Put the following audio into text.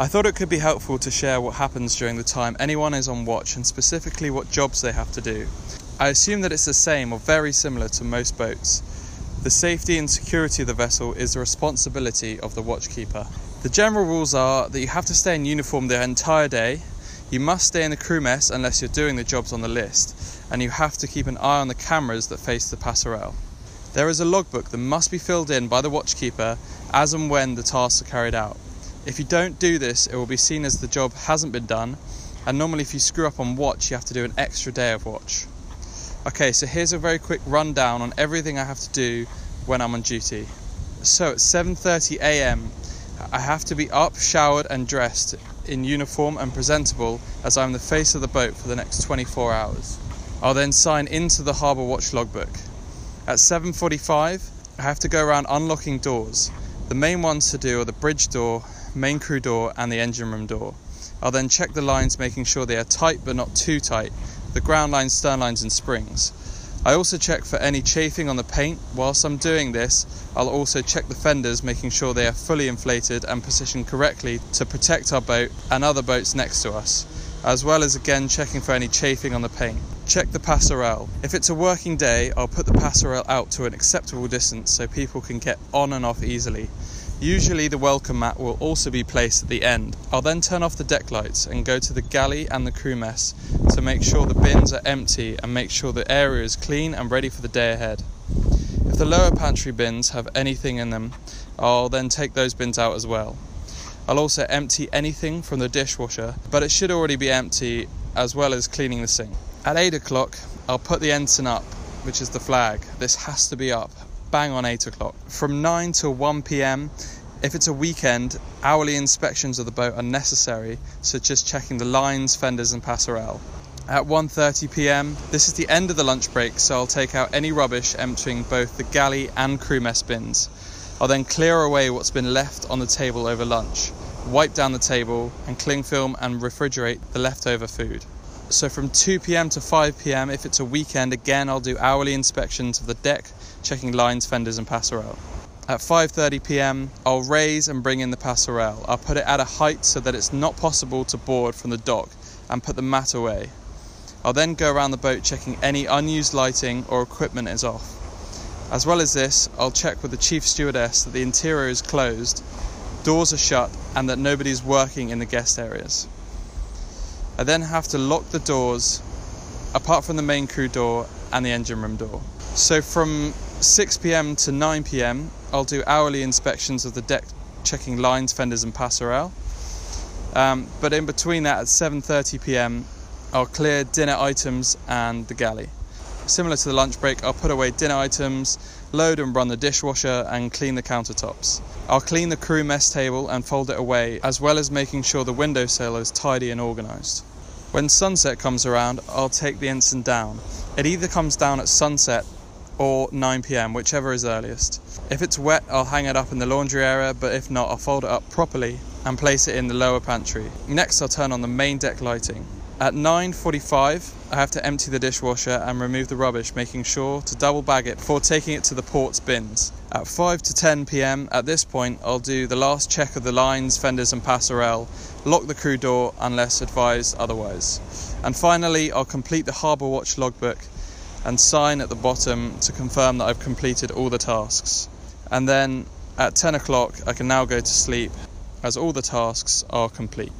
I thought it could be helpful to share what happens during the time anyone is on watch and specifically what jobs they have to do. I assume that it's the same or very similar to most boats. The safety and security of the vessel is the responsibility of the watchkeeper. The general rules are that you have to stay in uniform the entire day, you must stay in the crew mess unless you're doing the jobs on the list, and you have to keep an eye on the cameras that face the passerelle. There is a logbook that must be filled in by the watchkeeper as and when the tasks are carried out. If you don't do this, it will be seen as the job hasn't been done, and normally, if you screw up on watch, you have to do an extra day of watch. Okay, so here's a very quick rundown on everything I have to do when I'm on duty. So at 7:30 a.m., I have to be up, showered, and dressed in uniform and presentable as I'm the face of the boat for the next 24 hours. I'll then sign into the harbour watch logbook. At 7:45, I have to go around unlocking doors. The main ones to do are the bridge door, main crew door, and the engine room door. I'll then check the lines, making sure they are tight but not too tight, the ground lines, stern lines, and springs. I also check for any chafing on the paint. Whilst I'm doing this, I'll also check the fenders, making sure they are fully inflated and positioned correctly to protect our boat and other boats next to us, as well as again checking for any chafing on the paint. Check the passerelle. If it's a working day, I'll put the passerelle out to an acceptable distance so people can get on and off easily. Usually the welcome mat will also be placed at the end. I'll then turn off the deck lights and go to the galley and the crew mess to make sure the bins are empty and make sure the area is clean and ready for the day ahead. If the lower pantry bins have anything in them, I'll then take those bins out as well. I'll also empty anything from the dishwasher, but it should already be empty as well as cleaning the sink. At 8 o'clock, I'll put the ensign up, which is the flag. This has to be up, bang on 8 o'clock. From 9 to 1 pm, if it's a weekend, hourly inspections of the boat are necessary, such as checking the lines, fenders, and passerelle. At 1:30 p.m., this is the end of the lunch break, so I'll take out any rubbish, emptying both the galley and crew mess bins. I'll then clear away what's been left on the table over lunch, wipe down the table, and cling film and refrigerate the leftover food. So from 2 pm to 5 pm, if it's a weekend, again I'll do hourly inspections of the deck, checking lines, fenders, and passerelle. At 5:30 pm, I'll raise and bring in the passerelle. I'll put it at a height so that it's not possible to board from the dock and put the mat away. I'll then go around the boat checking any unused lighting or equipment is off. As well as this, I'll check with the chief stewardess that the interior is closed, doors are shut, and that nobody's working in the guest areas. I then have to lock the doors apart from the main crew door and the engine room door. So from 6 pm to 9 pm, I'll do hourly inspections of the deck, checking lines, fenders, and passerelle. Um, but in between that, at 7:30 pm, I'll clear dinner items and the galley. Similar to the lunch break, I'll put away dinner items, load and run the dishwasher, and clean the countertops. I'll clean the crew mess table and fold it away, as well as making sure the windowsill is tidy and organised. When sunset comes around, I'll take the ensign down. It either comes down at sunset or 9 pm, whichever is earliest. If it's wet, I'll hang it up in the laundry area, but if not, I'll fold it up properly and place it in the lower pantry. Next, I'll turn on the main deck lighting. At 9:45, I have to empty the dishwasher and remove the rubbish, making sure to double bag it before taking it to the port's bins. At 5 to 10 p.m., at this point, I'll do the last check of the lines, fenders, and passerelle, lock the crew door unless advised otherwise. And finally, I'll complete the Harbour Watch logbook and sign at the bottom to confirm that I've completed all the tasks. And then at 10 o'clock, I can now go to sleep as all the tasks are complete.